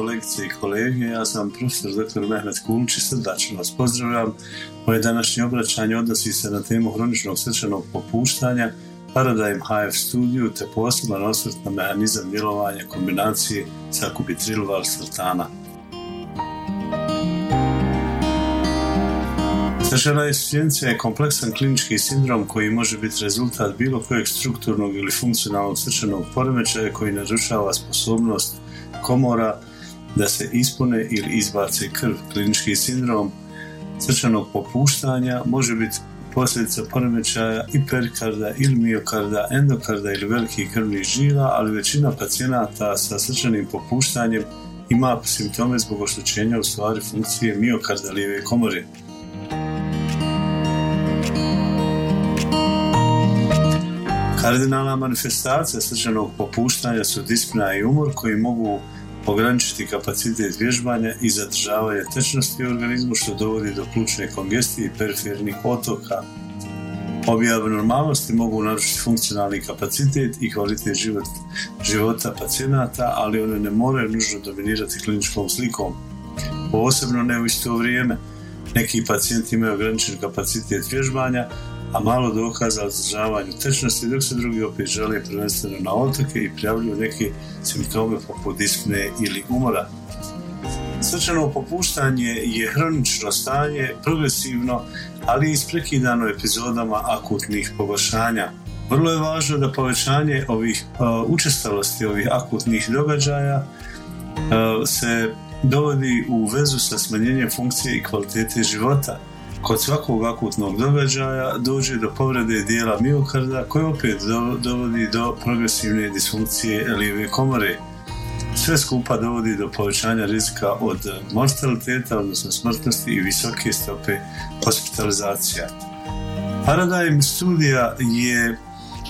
Kolegice i kolege, ja sam profesor dr. Mehmet Kulč i srdačno vas pozdravljam. Moje današnje obraćanje odnosi se na temu hroničnog srčanog popuštanja, Paradigm HF studiju te poseban osvrt na mehanizam djelovanja kombinacije sakubitril valsartana. Srčana insuficijencija je kompleksan klinički sindrom koji može biti rezultat bilo kojeg strukturnog ili funkcionalnog srčanog poremećaja koji narušava sposobnost komora da se ispune ili izbace krv. Klinički sindrom srčanog popuštanja može biti posljedica poremećaja i perikarda ili miokarda, endokarda ili velikih krvnih žila, ali većina pacijenata sa srčanim popuštanjem ima simptome zbog oštećenja u stvari funkcije miokarda lijeve komore. Kardinalna manifestacija srčanog popuštanja su dispna i umor koji mogu ograničiti kapacitet vježbanja i zadržavanje tečnosti u organizmu što dovodi do plućne kongestije i perifernih otoka. Obje abnormalnosti mogu narušiti funkcionalni kapacitet i kvalitet život, života pacijenata, ali one ne moraju nužno dominirati kliničkom slikom. Posebno ne u isto vrijeme. Neki pacijenti imaju ograničen kapacitet vježbanja, a malo dokaza o zadržavanju tečnosti, dok se drugi opet žele prvenstveno na otoke i prijavljuju neke simptome poput dispne ili umora. Srčano popuštanje je hronično stanje, progresivno, ali isprekidano epizodama akutnih pogoršanja. Vrlo je važno da povećanje ovih uh, učestalosti ovih akutnih događaja uh, se dovodi u vezu sa smanjenjem funkcije i kvalitete života – Kod svakog akutnog događaja dođe do povrede dijela miokarda koje opet dovodi do progresivne disfunkcije lijeve komore. Sve skupa dovodi do povećanja rizika od mortaliteta, odnosno smrtnosti i visoke stope hospitalizacija. Paradigm studija je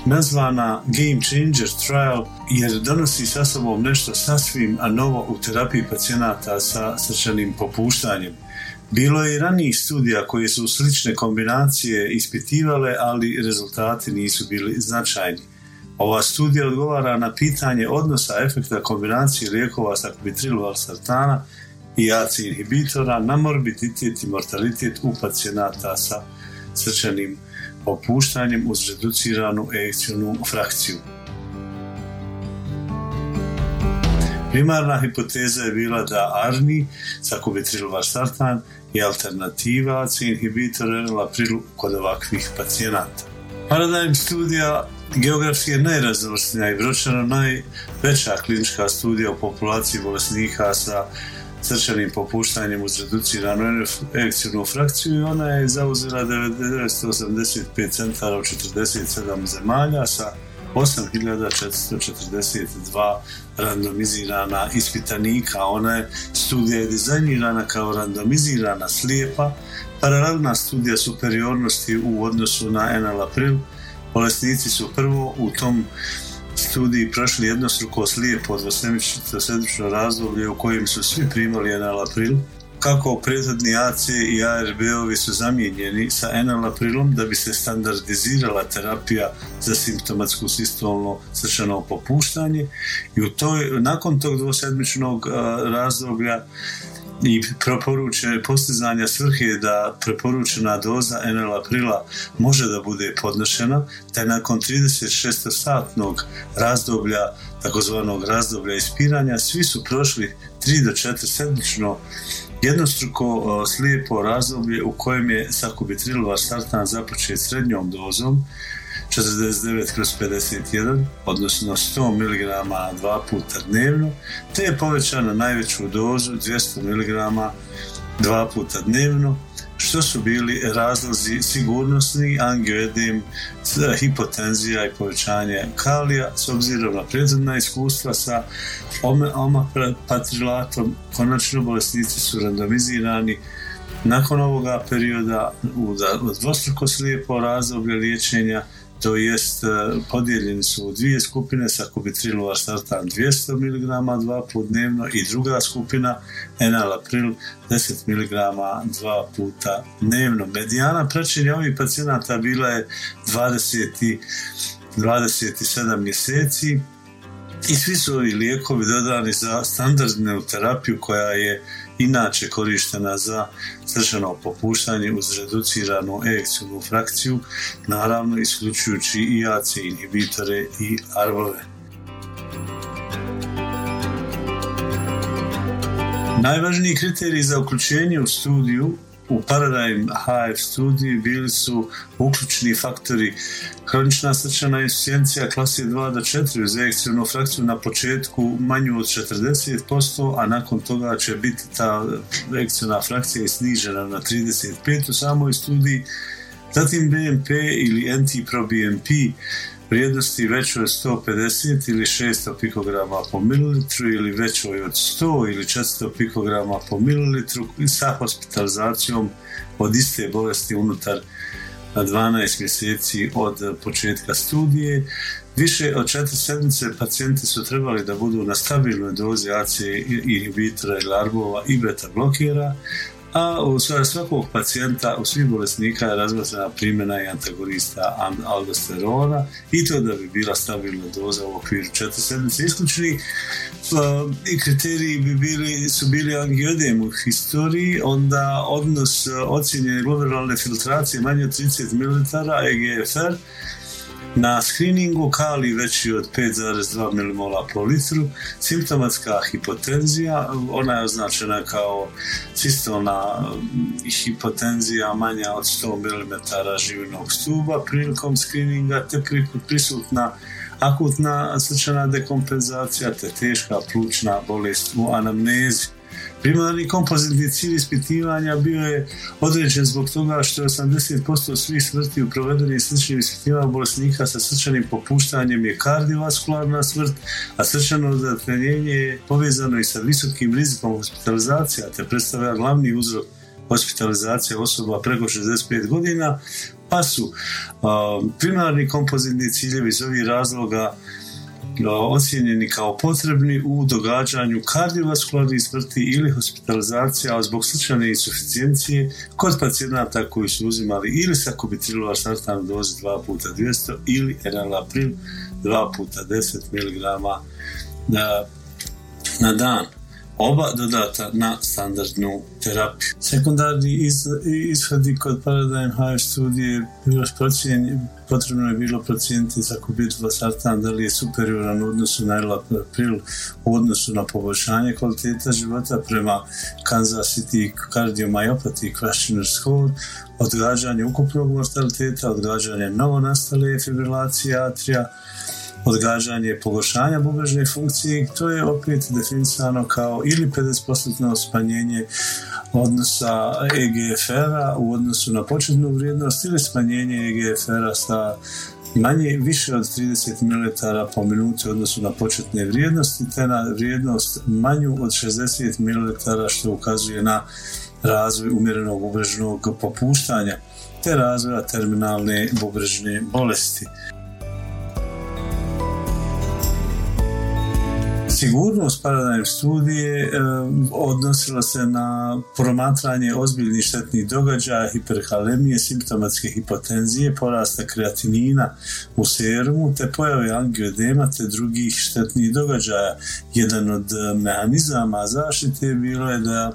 nazvana Game Changer Trial jer donosi sa sobom nešto sasvim novo u terapiji pacijenata sa srčanim popuštanjem – bilo je i ranijih studija koje su slične kombinacije ispitivale, ali rezultati nisu bili značajni. Ova studija odgovara na pitanje odnosa efekta kombinacije lijekova sa valsartana i AC inhibitora na morbiditet i mortalitet u pacijenata sa srčanim opuštanjem uz reduciranu ejekcijonu frakciju. Primarna hipoteza je bila da ARNI, sakubitril-valsartan, je alternativa AC inhibitora enalapril kod ovakvih pacijenata. Paradigm studija geografski je najraznovrsnija i bročano najveća klinička studija u populaciji bolesnika sa srčanim popuštanjem uz reduciranu erekcijnu frakciju i ona je zauzela 985 centara u 47 zemalja sa 8442 randomizirana ispitanika. Ona je studija je dizajnirana kao randomizirana slijepa, paralelna studija superiornosti u odnosu na enalapril. Bolesnici su prvo u tom studiji prošli jednostruko slijepo dvosemično razdoblje u kojem su svi primali enalapril kako prethodni AC i ARB-ovi su zamijenjeni sa enalaprilom da bi se standardizirala terapija za simptomatsku sistolno srčano popuštanje. I u toj, nakon tog dvosedmičnog razdoblja i preporuče postizanja svrhe da preporučena doza enalaprila može da bude podnošena, te nakon 36-satnog razdoblja, takozvanog razdoblja ispiranja, svi su prošli 3 do 4 sedmično jednostruko slijepo razdoblje u kojem je sakubitril sartan započet srednjom dozom 49 kroz 51, odnosno 100 mg dva puta dnevno, te je povećana najveću dozu 200 mg dva puta dnevno, što su bili razlozi sigurnosni, angioedem, hipotenzija i povećanje kalija, s obzirom na prethodna iskustva sa omapatrilatom, konačno bolesnici su randomizirani. Nakon ovoga perioda u dvostruko slijepo razdoblje liječenja to jest e, podijeljeni su u dvije skupine sa kubitrilu startan 200 mg dva put dnevno i druga skupina enalapril 10 mg dva puta dnevno. Medijana praćenja ovih pacijenata bila je 20 27 mjeseci i svi su ovi lijekovi dodani za standardnu terapiju koja je inače korištena za srčano popuštanje uz reduciranu erekcijnu frakciju, naravno isključujući i AC inhibitore i arbove. Najvažniji kriterij za uključenje u studiju u Paradigm HF studiji bili su uključeni faktori kronična srčana insuficijencija klase 2 do 4 uz erekcijnu frakciju na početku manju od 40%, a nakon toga će biti ta erekcijna frakcija snižena na 35 u samoj studiji. Zatim BMP ili NT-proBNP vrijednosti većoj od 150 ili 600 pikograma po mililitru ili većoj od 100 ili 400 pikograma po mililitru sa hospitalizacijom od iste bolesti unutar 12 mjeseci od početka studije. Više od četiri sedmice pacijenti su trebali da budu na stabilnoj dozi AC inhibitora i larbova i beta blokera, a u svakog pacijenta, u svih bolesnika je razmatrana primjena i antagonista aldosterona i to da bi bila stabilna doza u okviru 4 sedmice. Isključeni i kriteriji bi bili, su bili angiodem u historiji, onda odnos ocjenjene globalne filtracije manje od 30 ml EGFR na screeningu kali veći od 5,2 mmol po litru, simptomatska hipotenzija, ona je označena kao sistolna hipotenzija manja od 100 mm živnog stuba prilikom screeninga, te prisutna akutna srčana dekompenzacija te teška plućna bolest u anamnezi. Primarni kompozitni cilj ispitivanja bio je određen zbog toga što je 80% svih smrti u provedenim srčnim ispitivanja bolesnika sa srčanim popuštanjem je kardiovaskularna smrt, a srčano zatrenjenje je povezano i sa visokim rizikom hospitalizacija te predstavlja glavni uzrok hospitalizacije osoba preko 65 godina, pa su primarni kompozitni ciljevi iz ovih razloga ocijenjeni kao potrebni u događanju kardiovaskularnih smrti ili hospitalizacija zbog srčane insuficijencije kod pacijenata koji su uzimali ili sakubitrilovar sartan dozi 2 puta 200 ili enalapril 2 puta 10 mg na dan oba dodata na standardnu terapiju. Sekundarni ishodi kod Paradigm HF studije bilo potrebno je bilo procijeniti za kubitula sartan da li je superioran u odnosu na april u odnosu na poboljšanje kvaliteta života prema Kansas City Cardiomyopathy Questionnaire Score, odgađanje ukupnog mortaliteta, odgađanje novonastale fibrilacije atrija, odgađanje pogoršanja bubrežne funkcije, to je opet definisano kao ili 50% smanjenje odnosa EGFR-a u odnosu na početnu vrijednost ili smanjenje EGFR-a sa manje više od 30 ml po minuti u odnosu na početne vrijednosti te na vrijednost manju od 60 ml što ukazuje na razvoj umjerenog bubrežnog popuštanja te razvoja terminalne bubrežne bolesti. Sigurnost Paradigm studije e, odnosila se na promatranje ozbiljnih štetnih događaja, hiperkalemije, simptomatske hipotenzije, porasta kreatinina u serumu, te pojave angiodema te drugih štetnih događaja. Jedan od mehanizama zaštite bilo je da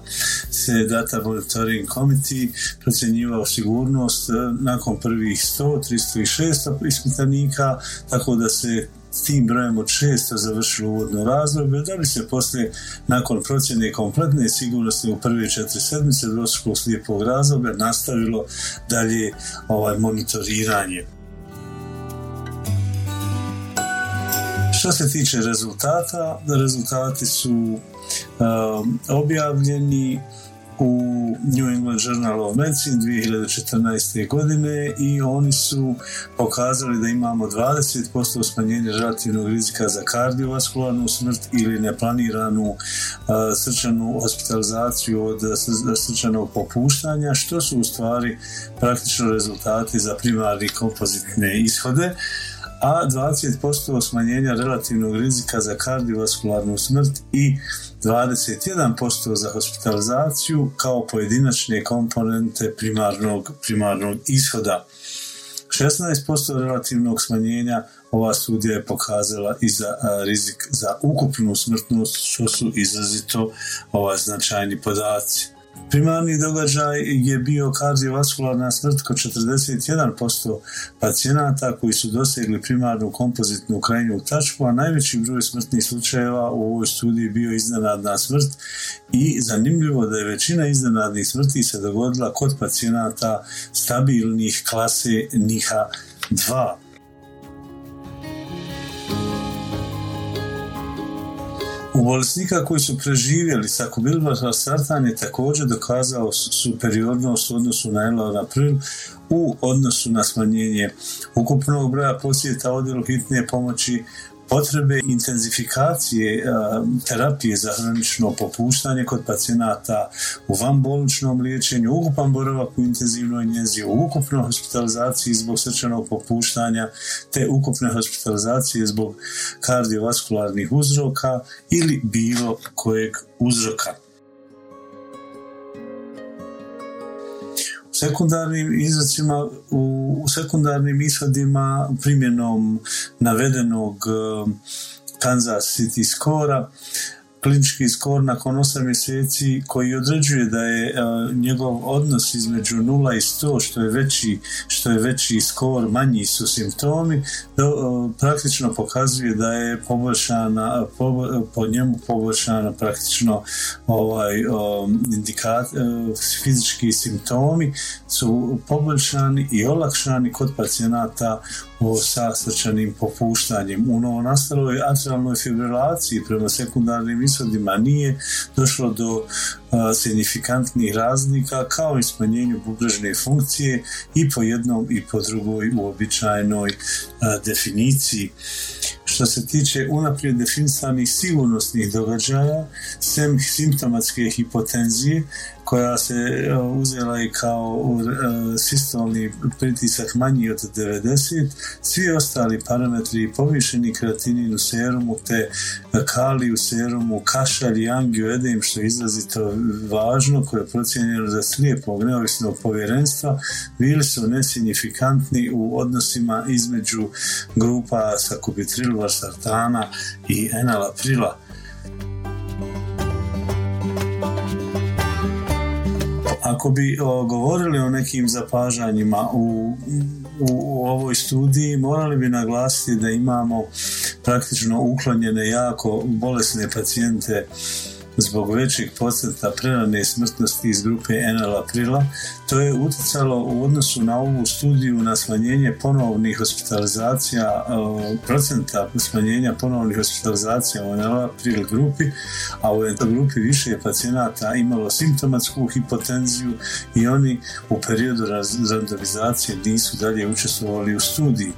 se Data Monitoring Committee procjenjivao sigurnost nakon prvih 100, 300 i 600 ispitanika, tako da se s tim brojem od šesta završilo uvodno razdoblje, da bi se poslije, nakon procjene kompletne sigurnosti u prve četiri sedmice dvostrukog slijepog razdoblja nastavilo dalje ovaj monitoriranje. Što se tiče rezultata, rezultati su um, objavljeni u New England Journal of Medicine 2014. godine i oni su pokazali da imamo 20% smanjenja relativnog rizika za kardiovaskularnu smrt ili neplaniranu srčanu hospitalizaciju od srčanog popuštanja, što su u stvari praktično rezultati za primarni kompozitne ishode a 20% smanjenja relativnog rizika za kardiovaskularnu smrt i 21% za hospitalizaciju kao pojedinačne komponente primarnog, primarnog ishoda. 16% relativnog smanjenja ova studija je pokazala i za rizik za ukupnu smrtnost, što su izrazito ova značajni podaci. Primarni događaj je bio kardiovaskularna smrt kod 41% pacijenata koji su dosegli primarnu kompozitnu krajnju tačku, a najveći broj smrtnih slučajeva u ovoj studiji bio iznenadna smrt i zanimljivo da je većina iznenadnih smrti se dogodila kod pacijenata stabilnih klase NIHA 2. U bolesnika koji su preživjeli sakubilbar sartan je također dokazao superiornost u odnosu na enlonapril u odnosu na smanjenje ukupnog broja posjeta odjelu hitne pomoći potrebe intenzifikacije terapije za hronično popuštanje kod pacijenata u vanbolničnom liječenju, ukupan boravak u intenzivnoj njezi, u ukupnoj hospitalizaciji zbog srčanog popuštanja, te ukupne hospitalizacije zbog kardiovaskularnih uzroka ili bilo kojeg uzroka. Sekundarnim izracima, u sekundarnim ishodima primjenom navedenog eh, Kansas City skora klinički skor nakon 8 mjeseci koji određuje da je e, njegov odnos između 0 i 100 što je veći, što je veći skor, manji su simptomi, da, e, praktično pokazuje da je poboljšana, po, njemu poboljšana praktično ovaj indikat, e, fizički simptomi su poboljšani i olakšani kod pacijenata sa srčanim popuštanjem. U novonastaloj atrialnoj fibrilaciji prema sekundarnim ishodima nije došlo do signifikantnih razlika kao i smanjenju bubrežne funkcije i po jednom i po drugoj uobičajenoj definiciji. Što se tiče unaprijed definisanih sigurnosnih događaja, sem simptomatske hipotenzije, koja se e, uzela i kao e, sistolni pritisak manji od 90, svi ostali parametri, povišeni kreatinin u serumu, te kali u serumu, kašalj i angioedem, što je izrazito važno, koje je procijenjeno za slijepog neovisnog povjerenstva, bili su nesignifikantni u odnosima između grupa sakubitrilu sartana i enalaprila. Ako bi govorili o nekim zapažanjima u, u, ovoj studiji, morali bi naglasiti da imamo praktično uklonjene jako bolesne pacijente zbog većeg procenta prerane smrtnosti iz grupe NL aprila, to je utjecalo u odnosu na ovu studiju na smanjenje ponovnih hospitalizacija, procenta smanjenja ponovnih hospitalizacija u NL april grupi, a u toj grupi više je pacijenata imalo simptomatsku hipotenziju i oni u periodu randomizacije nisu dalje učestvovali u studiji.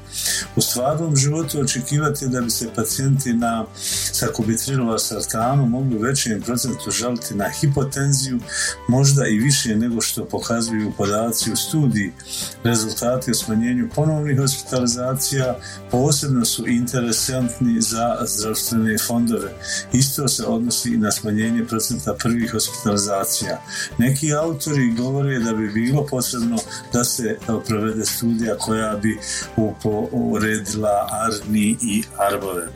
U stvarnom životu očekivati da bi se pacijenti na sakubitrilu sartanu mogli većem procentu žaliti na hipotenziju, možda i više nego što pokazuju podaci u studiji. Rezultati o smanjenju ponovnih hospitalizacija posebno su interesantni za zdravstvene fondove. Isto se odnosi i na smanjenje procenta prvih hospitalizacija. Neki autori govore da bi bilo potrebno da se provede studija koja bi uporedila ARNI i ARBOVE.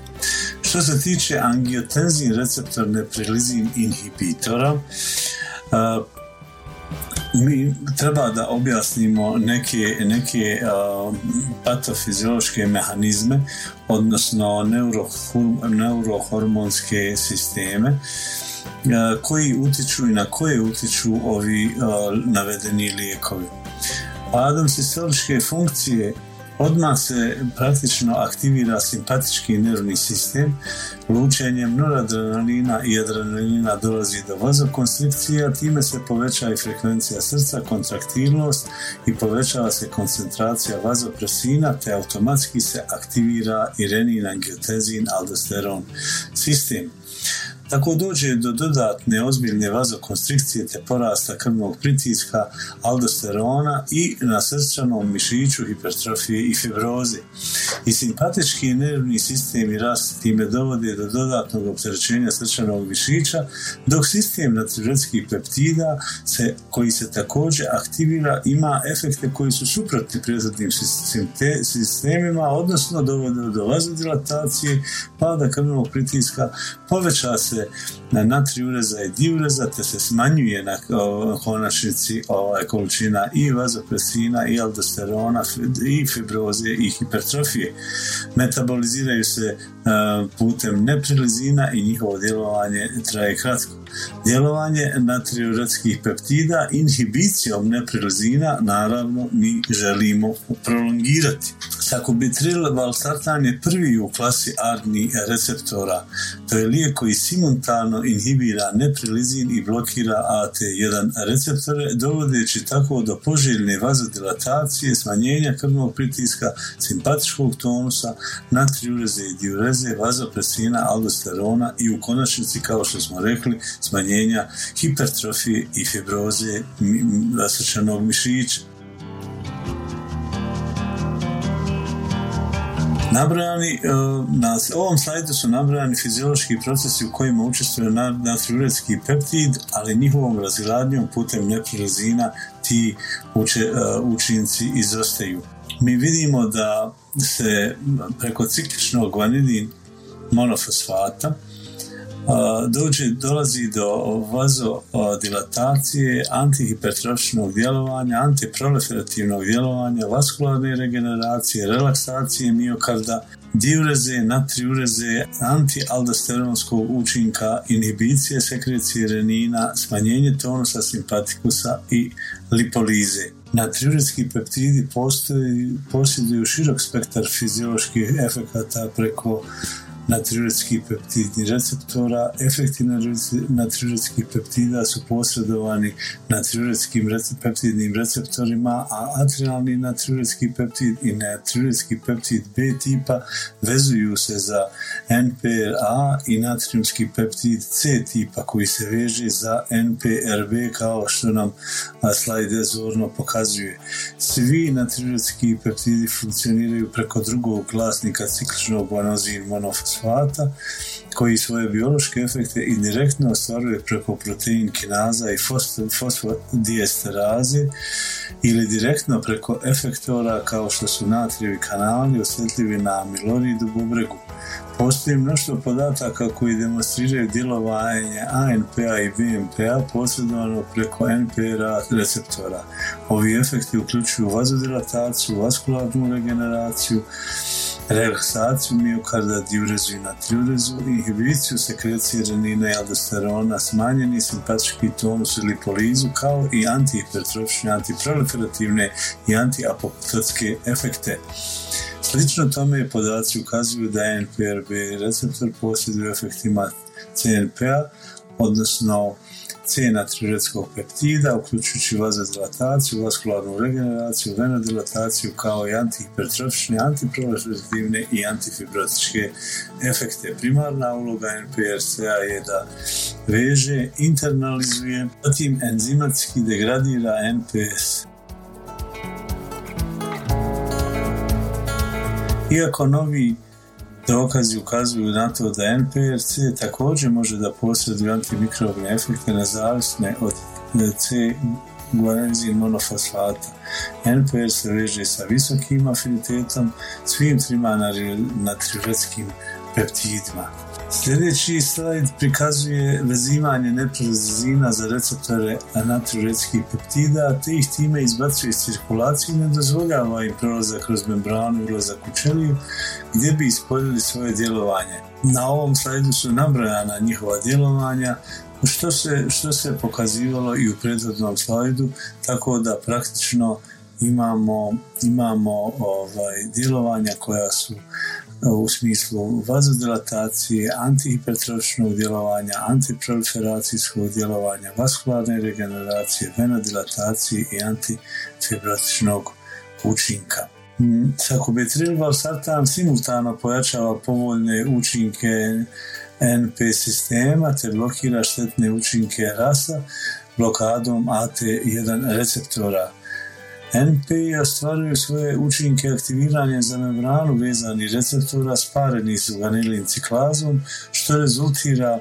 Što se tiče angiotenzin receptorne prelizin inhibitora, mi treba da objasnimo neke, neke patofiziološke mehanizme, odnosno neurohormonske sisteme, koji utiču i na koje utiču ovi navedeni lijekovi. Padom sistoličke funkcije odmah se praktično aktivira simpatički nervni sistem, lučenjem noradrenalina i adrenalina dolazi do vazokonstrikcija, time se poveća i frekvencija srca, kontraktilnost i povećava se koncentracija vazopresina, te automatski se aktivira i renin, angiotezin, aldosteron sistem. Tako dođe do dodatne ozbiljne vazokonstrikcije te porasta krvnog pritiska, aldosterona i na srčanom mišiću hipertrofije i fibroze. I simpatički nervni sistem i rast time dovode do dodatnog opterećenja srčanog mišića, dok sistem natriuretskih peptida se, koji se također aktivira ima efekte koji su suprotni prethodnim sistemima, odnosno dovode do vazodilatacije, pada krvnog pritiska, poveća se na natriureza i diureza, te se smanjuje na konačnici ovaj, količina i vazopresina i aldosterona i fibroze i hipertrofije. Metaboliziraju se putem neprilizina i njihovo djelovanje traje kratko. Djelovanje natriuretskih peptida inhibicijom neprilizina naravno mi želimo prolongirati. Sakubitril valsartan je prvi u klasi ARNI receptora. To je lijek koji simultano inhibira neprilizin i blokira AT1 receptore, dovodeći tako do poželjne vazodilatacije, smanjenja krvnog pritiska, simpatičkog tonusa, natriureze i diureze, vazopresina, aldosterona i u konačnici, kao što smo rekli, smanjenja hipertrofije i fibroze srčanog mišića. Nabrojani, e, na ovom slajdu su nabrojani fiziološki procesi u kojima učestvuje natriuretski peptid, ali njihovom raziladnjom putem neprilazina ti e, učinci izostaju. Mi vidimo da se preko cikličnog vanidin monofosfata dođe, dolazi do vazodilatacije, antihipertrofičnog djelovanja, antiproliferativnog djelovanja, vaskularne regeneracije, relaksacije miokarda, diureze, natriureze, antialdosteronskog učinka, inhibicije sekrecije renina, smanjenje tonusa simpatikusa i lipolize. Natriuretski peptidi posjeduju širok spektar fizioloških efekata preko natriuretskih peptidnih receptora. Efekti natriuretskih peptida su posredovani natriuretskim peptidnim receptorima, a atrialni natriuretski peptid i natriuretski peptid B tipa vezuju se za NPRA i natriumski peptid C tipa koji se veže za NPRB kao što nam slajde zorno pokazuje. Svi natriuretski peptidi funkcioniraju preko drugog glasnika cikličnog guanozin monofosfata fosfata koji svoje biološke efekte indirektno ostvaruje preko protein kinaza i fosfodiesteraze ili direktno preko efektora kao što su natrijevi kanali osjetljivi na amiloridu bubregu. Postoji mnoštvo podataka koji demonstriraju djelovanje ANPA i BMPA posredovano preko NPRA receptora. Ovi efekti uključuju vazodilataciju, vaskularnu regeneraciju, relaksaciju miokarda, diurezu i natriurezu, inhibiciju sekrecije renina i aldosterona, smanjeni simpatički tonus i lipolizu, kao i antihipertrofične, antiproliferativne i antiapoptotske efekte. Slično tome podaci ukazuju da NPRB receptor posjeduje efektima CNP-a, odnosno C natriuretskog peptida, uključujući vazodilataciju, vaskularnu regeneraciju, venodilataciju, kao i antihipertrofične, antiproliferativne i antifibrotičke efekte. Primarna uloga NPRCA je da veže, internalizuje, zatim enzimatski degradira NPS. Iako novi Dokazi ukazuju na to da NPRC također može da posreduje antimikrobne efekte nezavisne od C guanenzin monofosfata. NPR se veže sa visokim afinitetom svim trima natriuretskim peptidima. Sljedeći slajd prikazuje vezivanje neprozina za receptore natriuretskih peptida, te ih time izbacuje iz cirkulacije i ne dozvoljava im prolazak kroz membranu i ulazak u čeliju, gdje bi ispoljili svoje djelovanje. Na ovom slajdu su nabrojana njihova djelovanja, što se, što se pokazivalo i u prethodnom slajdu, tako da praktično imamo, imamo ovaj, djelovanja koja su u smislu vazodilatacije, antihipertrofičnog djelovanja, antiproliferacijskog djelovanja, vaskularne regeneracije, venodilatacije i antifibrotičnog učinka. Sakubitril valsartan simultano pojačava povoljne učinke NP sistema te blokira štetne učinke rasa blokadom AT1 receptora NP ostvaruju svoje učinke aktiviranja za membranu vezani receptora spareni su vanilin ciklazom, što rezultira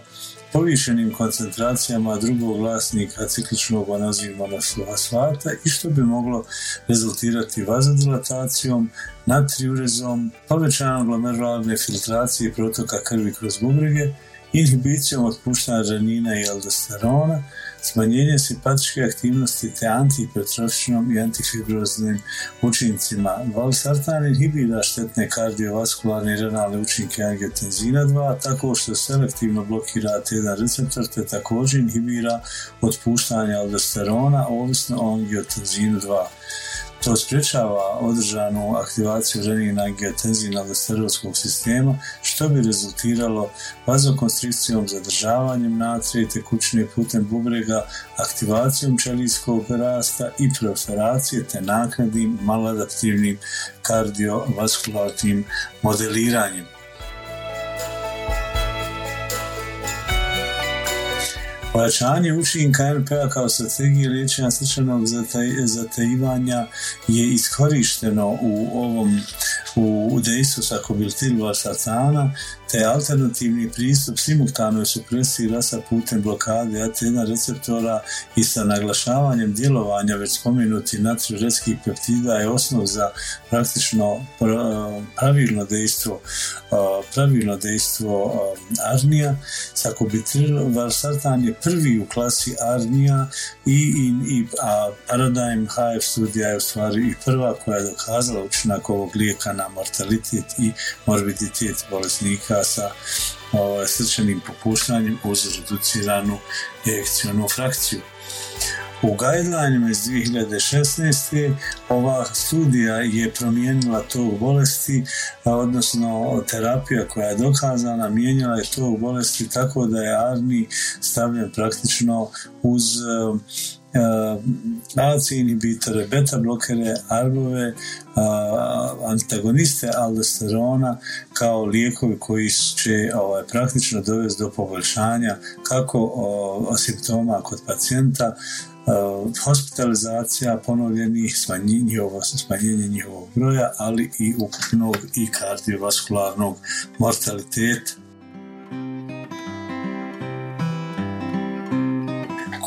povišenim koncentracijama drugog vlasnika cikličnog monozimona fosfata i što bi moglo rezultirati vazodilatacijom, natriurezom, povećanom glomerularne filtracije protoka krvi kroz bubrege, inhibicijom otpuštanja renina i aldosterona, smanjenje simpatičke aktivnosti te antihipertrofičnom i antifibroznim učincima. Valsartan inhibira štetne kardiovaskularne i renalne učinke angiotenzina 2 tako što selektivno blokira T1 receptor te također inhibira otpuštanje aldosterona ovisno o angiotenzinu 2. To sprječava održanu aktivaciju renina angiotenzina aldosteronskog sistema, što bi rezultiralo vazokonstrikcijom, zadržavanjem natrije tekućine putem bubrega, aktivacijom čelijskog rasta i proliferacije te naknadnim maladaptivnim kardiovaskularnim modeliranjem. Pojačanje učinka NPA kao strategije liječenja srčanog zatajivanja je iskorišteno u ovom u dejstvu sakobiltil satana te alternativni pristup simultanoj supresiji rasa putem blokade AT1 receptora i sa naglašavanjem djelovanja već spomenuti natriuretskih peptida je osnov za praktično pravilno dejstvo pravilno dejstvo arnija. Sakobitril valsartan je prvi u klasi arnija i, i, i a Paradigm HF studija je u stvari i prva koja je dokazala učinak ovog lijeka na mortalitet i morbiditet bolesnika sa ovaj, srčanim popuštanjem uz reduciranu ejekcijonu frakciju. U guidelinima iz 2016. ova studija je promijenila tog bolesti, odnosno terapija koja je dokazana mijenjala je tog bolesti tako da je Arni stavljen praktično uz AC inhibitore, beta blokere, arbove, antagoniste aldosterona kao lijekovi koji će ovaj, praktično dovesti do poboljšanja kako o, simptoma kod pacijenta, hospitalizacija ponovljenih, njihovo, smanjenje njihovog broja, ali i ukupnog i kardiovaskularnog mortaliteta.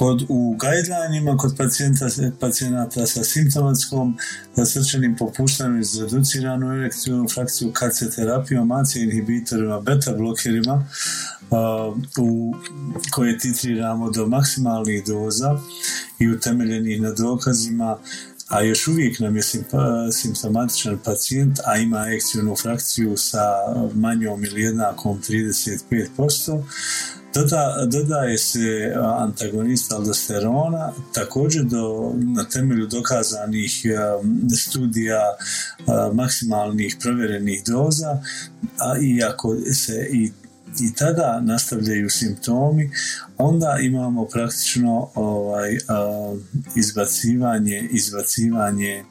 Kod u guidelineima kod pacijenta, pacijenata sa simptomatskom srčanim popuštanjem iz reduciranu erekcijonu frakciju se terapijom AC inhibitorima, beta blokerima u, koje titriramo do maksimalnih doza i utemeljenih na dokazima a još uvijek nam je simptomatičan pacijent, a ima ekcijonu frakciju sa manjom ili jednakom 35%, Doda, dodaje se antagonist aldosterona, također do, na temelju dokazanih studija maksimalnih provjerenih doza, a i se i i tada nastavljaju simptomi, onda imamo praktično ovaj, izbacivanje, izbacivanje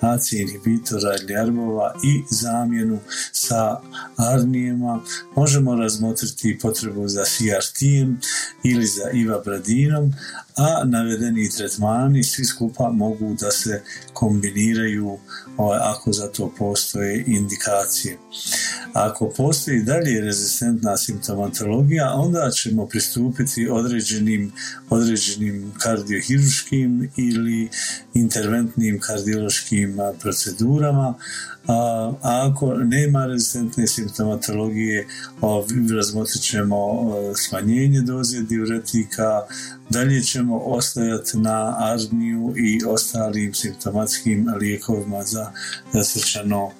AC inhibitora ili arbova i zamjenu sa arnijema. Možemo razmotriti potrebu za crt ili za ivabradinom, a navedeni tretmani svi skupa mogu da se kombiniraju ovaj, ako za to postoje indikacije. Ako postoji dalje rezistentna simptomatologija, onda ćemo pristupiti određenim, određenim kardiohiruškim ili interventnim kardiološkim procedurama, a, ako nema rezistentne simptomatologije, razmotrit ćemo smanjenje doze diuretika, dalje ćemo ostajati na arniju i ostalim simptomatskim lijekovima za, za srčano,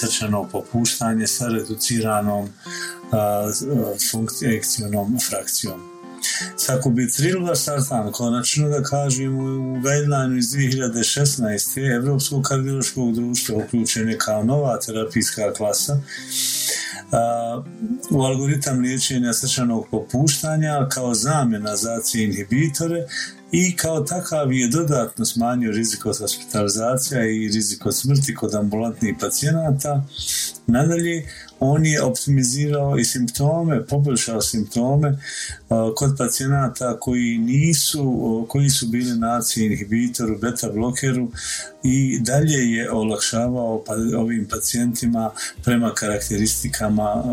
srčano popuštanje sa reduciranom funkcijom frakcijom. Sakubitril sartan, konačno da kažem u guideline iz 2016. Evropskog kardiološkog društva uključen je kao nova terapijska klasa u algoritam liječenja srčanog popuštanja kao zamjena za inhibitore i kao takav je dodatno smanjio rizik od hospitalizacija i rizik od smrti kod ambulantnih pacijenata. Nadalje, on je optimizirao i simptome, poboljšao simptome kod pacijenata koji nisu, koji su bili na inhibitoru, beta blokeru i dalje je olakšavao pa, ovim pacijentima prema karakteristikama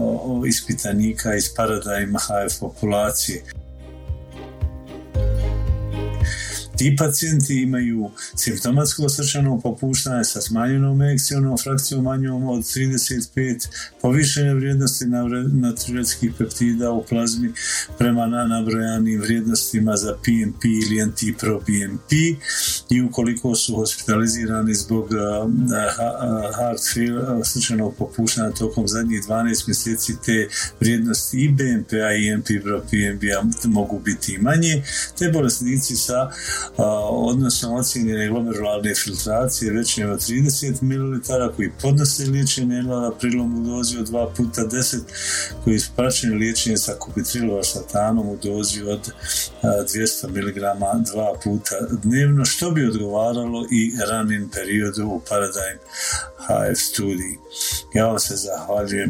ispitanika iz paradajma HF populacije. Ti pacijenti imaju simptomatsko srčano popuštanje sa smanjenom ekcijom frakcijom manjom od 35, povišene vrijednosti natrijetskih peptida u plazmi prema na nabrojanim vrijednostima za PMP ili anti-pro-PMP i ukoliko su hospitalizirani zbog heart failure, srčanog popuštanja tokom zadnjih 12 mjeseci te vrijednosti i BMP-a i NP-pro-PMP-a mogu biti manje, te bolesnici sa odnosno ocjenjene glomerularne filtracije veće od 30 ml koji podnose liječenje na prilom u dozi od 2 puta 10 koji su praćeni liječenje sa kupitrilova satanom u dozi od 200 mg dva puta dnevno što bi odgovaralo i ranim periodu u Paradigm HF studiji. Ja vam se zahvaljujem